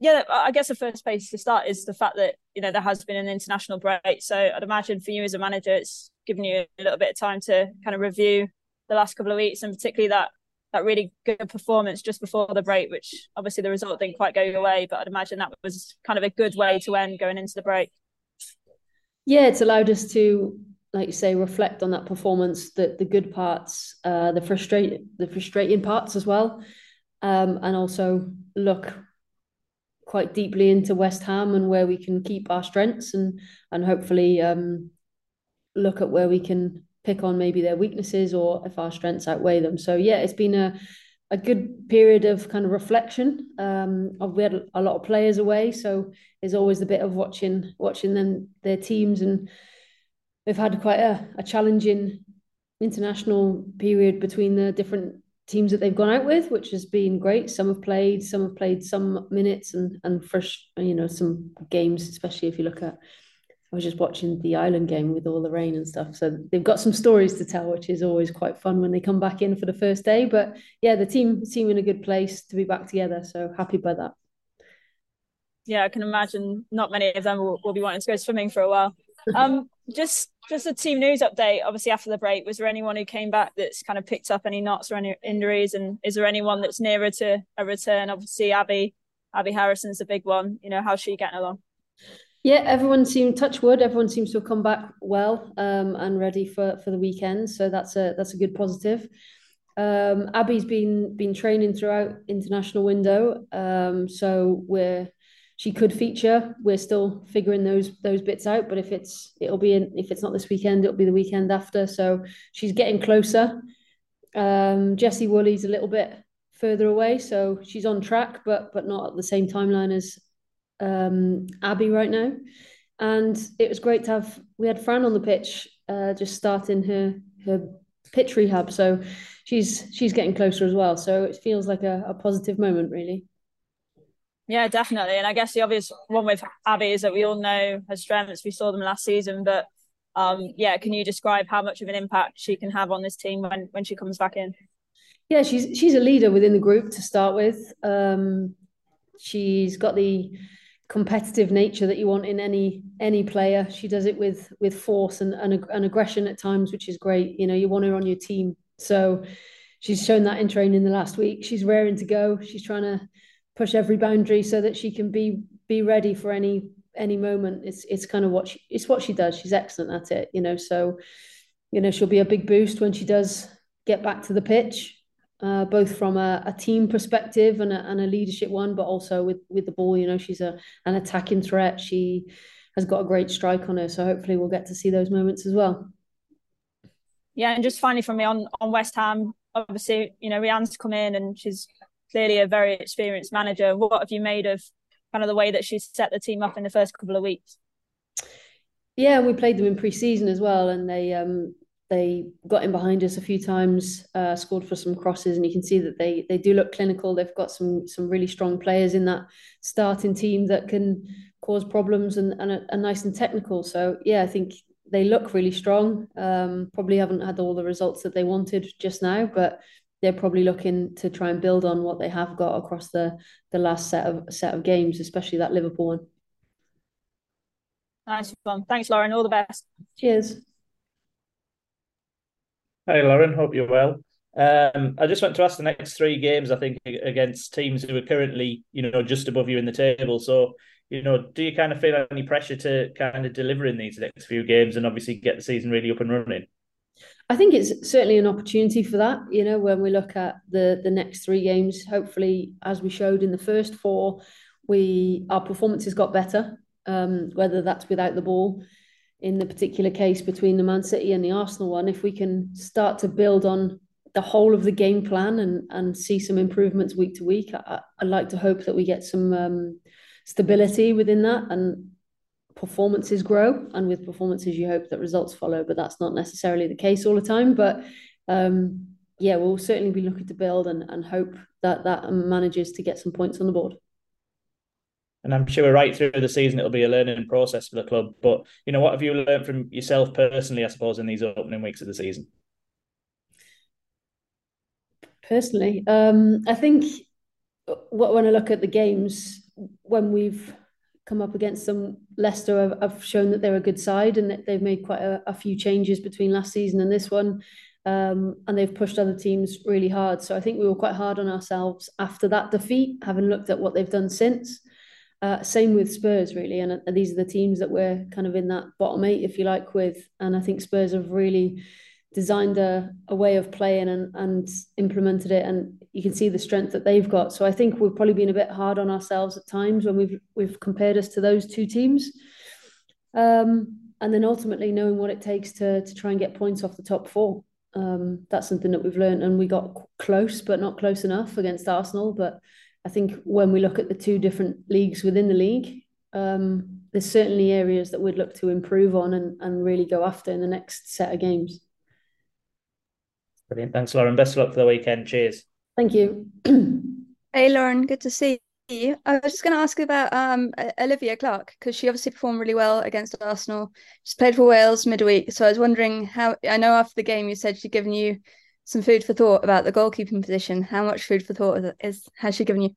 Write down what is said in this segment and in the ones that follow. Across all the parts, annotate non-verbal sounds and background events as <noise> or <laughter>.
yeah, I guess the first place to start is the fact that you know there has been an international break. So I'd imagine for you as a manager, it's given you a little bit of time to kind of review the last couple of weeks, and particularly that that really good performance just before the break, which obviously the result didn't quite go your way, but I'd imagine that was kind of a good way to end going into the break. Yeah, it's allowed us to, like you say, reflect on that performance, the the good parts, uh, the frustrate the frustrating parts as well, um, and also look quite deeply into West Ham and where we can keep our strengths and and hopefully um, look at where we can pick on maybe their weaknesses or if our strengths outweigh them. So yeah, it's been a a good period of kind of reflection. Um, we had a lot of players away, so there's always a bit of watching watching them their teams, and they've had quite a, a challenging international period between the different teams that they've gone out with, which has been great. Some have played, some have played some minutes and and fresh, you know, some games, especially if you look at. I was just watching the Ireland game with all the rain and stuff, so they've got some stories to tell, which is always quite fun when they come back in for the first day. But yeah, the team seem in a good place to be back together, so happy by that. Yeah, I can imagine not many of them will, will be wanting to go swimming for a while. Um, just just a team news update. Obviously, after the break, was there anyone who came back that's kind of picked up any knots or any injuries? And is there anyone that's nearer to a return? Obviously, Abi Abi Harrison's a big one. You know, how's she getting along? Yeah, everyone seemed touch wood. Everyone seems to have come back well um, and ready for for the weekend. So that's a that's a good positive. Um, Abi's been been training throughout international window, um, so we're she could feature. We're still figuring those those bits out, but if it's it'll be in, if it's not this weekend, it'll be the weekend after. So she's getting closer. Um, Jesse Woolley's a little bit further away, so she's on track, but but not at the same timeline as um, Abi right now. And it was great to have we had Fran on the pitch, uh, just starting her her pitch rehab. So she's she's getting closer as well. So it feels like a, a positive moment, really. Yeah, definitely. And I guess the obvious one with Abi is that we all know her strengths. We saw them last season, but um, yeah, can you describe how much of an impact she can have on this team when when she comes back in? Yeah, she's she's a leader within the group to start with. Um, she's got the competitive nature that you want in any any player. She does it with with force and, and, and aggression at times, which is great. You know, you want her on your team. So she's shown that in training the last week. She's raring to go. She's trying to push every boundary so that she can be be ready for any any moment. It's it's kind of what she it's what she does. She's excellent at it, you know. So, you know, she'll be a big boost when she does get back to the pitch, uh, both from a, a team perspective and a, and a leadership one, but also with with the ball. You know, she's a an attacking threat. She has got a great strike on her, so hopefully we'll get to see those moments as well. Yeah, and just finally from me on on West Ham, obviously, you know, Rehanne's come in and she's clearly a very experienced manager. What have you made of kind of the way that she's set the team up in the first couple of weeks? Yeah, we played them in pre-season as well, and they um, they got in behind us a few times, uh, scored for some crosses, and you can see that they they do look clinical. They've got some some really strong players in that starting team that can cause problems and and are, are nice and technical. So yeah, I think they look really strong. Um, probably haven't had all the results that they wanted just now, but they're probably looking to try and build on what they have got across the the last set of set of games, especially that Liverpool one. Nice one. Thanks, Lauren. All the best. Cheers. Hi, Lauren. Hope you're well. Um, I just want to ask the next three games. I think against teams who are currently, you know, just above you in the table. So, you know, do you kind of feel any pressure to kind of deliver in these next few games and obviously get the season really up and running? I think it's certainly an opportunity for that. You know, when we look at the the next three games, hopefully, as we showed in the first four, we our performances got better. Um, whether that's without the ball, in the particular case between the Man City and the Arsenal one, if we can start to build on the whole of the game plan and and see some improvements week to week, I, would like to hope that we get some um, stability within that and performances grow and with performances you hope that results follow but that's not necessarily the case all the time but um, yeah we'll certainly be looking to build and, and hope that that manages to get some points on the board and I'm sure right through the season it'll be a learning process for the club. But you know, what have you learned from yourself personally, I suppose, in these opening weeks of the season? Personally, um, I think when I look at the games, when we've come up against them, Leicester have, have shown that they're a good side and that they've made quite a, a few changes between last season and this one. Um, and they've pushed other teams really hard. So I think we were quite hard on ourselves after that defeat, having looked at what they've done since. Uh, same with Spurs, really, and, and these are the teams that we're kind of in that bottom eight, if you like, with. And I think Spurs have really designed a, a way of playing and, and implemented it and you can see the strength that they've got. So i think we've probably been a bit hard on ourselves at times when we've we've compared us to those two teams. Um, and then ultimately knowing what it takes to to try and get points off the top four. Um, that's something that we've learned and we got close but not close enough against arsenal. But i think when we look at the two different leagues within the league um, there's certainly areas that we'd look to improve on and, and really go after in the next set of games Brilliant. Thanks, Lauren. Best of luck for the weekend. Cheers. Thank you. <clears throat> hey, Lauren. Good to see you. I was just going to ask about um, Olivia Clark because she obviously performed really well against Arsenal. She's played for Wales midweek. So I was wondering how, I know after the game you said she'd given you some food for thought about the goalkeeping position. How much food for thought is, is has she given you?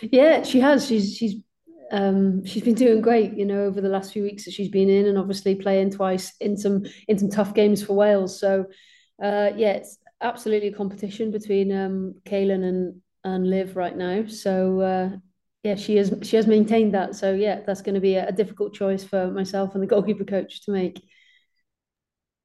Yeah, she has. She's she's um, she's been doing great, you know, over the last few weeks that she's been in, and obviously playing twice in some in some tough games for Wales. So uh, yeah, it's absolutely a competition between um, Kaylin and and Liv right now. So uh, yeah, she has she has maintained that. So yeah, that's going to be a, a, difficult choice for myself and the <laughs> goalkeeper coach to make.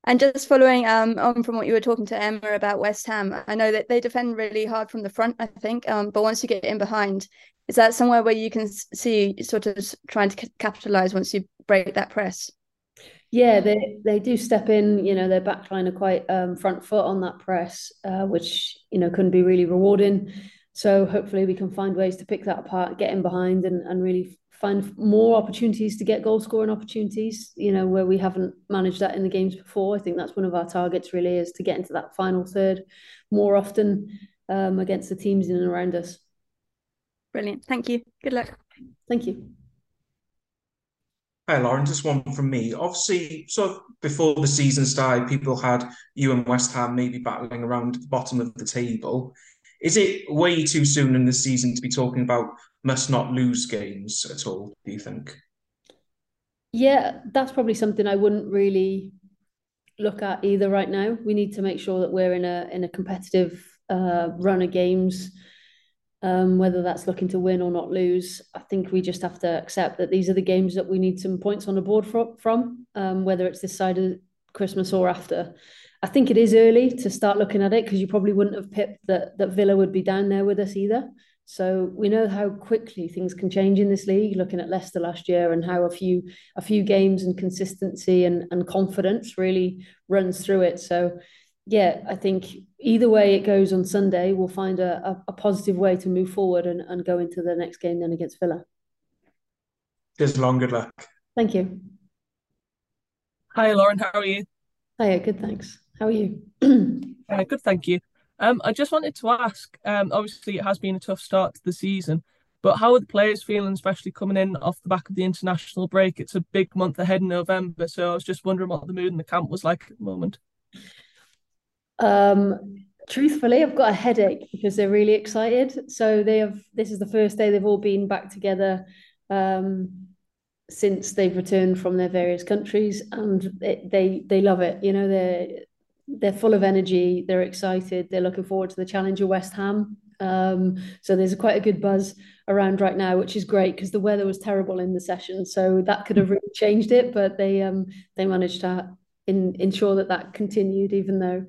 And just following um, on from what you were talking to Emma about West Ham, I know that they defend really hard from the front. I think, um, but once you get in behind, is that somewhere where you can see sort of trying to capitalize once you break that press? Yeah, they they do step in. You know, their backline are quite um, front foot on that press, uh, which you know couldn't be really rewarding. So hopefully we can find ways to pick that apart, get in behind, and and really find more opportunities to get goal scoring opportunities. You know, where we haven't managed that in the games before. I think that's one of our targets. Really, is to get into that final third more often um, against the teams in and around us. Brilliant. Thank you. Good luck. Thank you. Hi, Lauren. Just one from me. Obviously, so before the season started, people had you and West Ham maybe battling around the bottom of the table. Is it way too soon in the season to be talking about must not lose games at all? Do you think? Yeah, that's probably something I wouldn't really look at either right now. We need to make sure that we're in a in a competitive uh, run of games um, whether that's looking to win or not lose. I think we just have to accept that these are the games that we need some points on the board from, um, whether it's this side of Christmas or after. I think it is early to start looking at it because you probably wouldn't have pipped that that Villa would be down there with us either. So we know how quickly things can change in this league. Looking at Leicester last year and how a few a few games and consistency and, and confidence really runs through it. So yeah, I think either way it goes on Sunday, we'll find a, a, a, positive way to move forward and, and go into the next game then against Villa. Cheers, Lauren good luck. Thank you. Hi, Lauren. How are you? Hiya, good, thanks. How are you? <clears throat> uh, good, thank you. Um, I just wanted to ask. Um, obviously, it has been a tough start to the season, but how are the players feeling, especially coming in off the back of the international break? It's a big month ahead in November, so I was just wondering what the mood in the camp was like at the moment. Um, truthfully, I've got a headache because they're really excited. So they have. This is the first day they've all been back together um, since they've returned from their various countries, and it, they they love it. You know, they're they're full of energy. They're excited. They're looking forward to the challenge of West Ham. Um, so there's quite a good buzz around right now, which is great because the weather was terrible in the session, so that could have really changed it. But they um, they managed to in, ensure that that continued, even though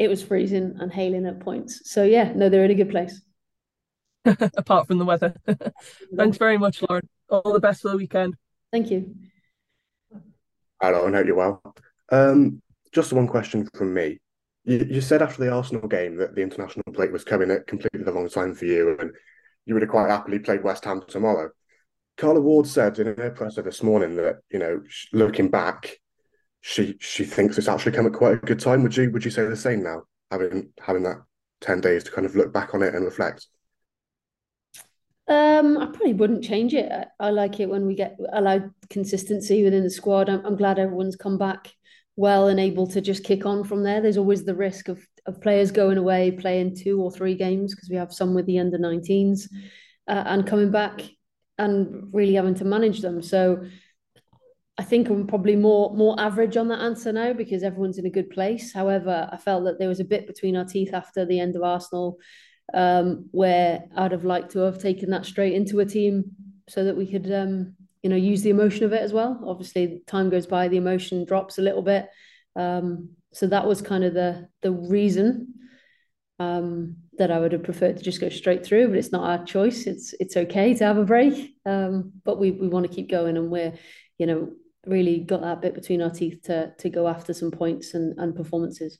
it was freezing and hailing at points. So yeah, no, they're in a good place. <laughs> Apart from the weather. <laughs> Thanks very much, Lauren. All the best for the weekend. Thank you. Hi, Lauren. Hope you're well. Um, just one question from me. You, you said after the Arsenal game that the international break was coming at completely the wrong time for you, and you would have quite happily played West Ham tomorrow. Carla Ward said in her presser this morning that you know, looking back, she she thinks it's actually come at quite a good time. Would you would you say the same now, having having that ten days to kind of look back on it and reflect? Um, I probably wouldn't change it. I, I like it when we get allowed consistency within the squad. I'm, I'm glad everyone's come back well and able to just kick on from there. There's always the risk of of players going away, playing two or three games because we have some with the under 19s uh, and coming back and really having to manage them. So I think I'm probably more more average on that answer now because everyone's in a good place. However, I felt that there was a bit between our teeth after the end of Arsenal, um, where I'd have liked to have taken that straight into a team so that we could, um, you know, use the emotion of it as well. Obviously, time goes by, the emotion drops a little bit. Um, so that was kind of the the reason um, that I would have preferred to just go straight through, but it's not our choice. It's it's okay to have a break, um, but we we want to keep going, and we're you know really got that bit between our teeth to to go after some points and and performances.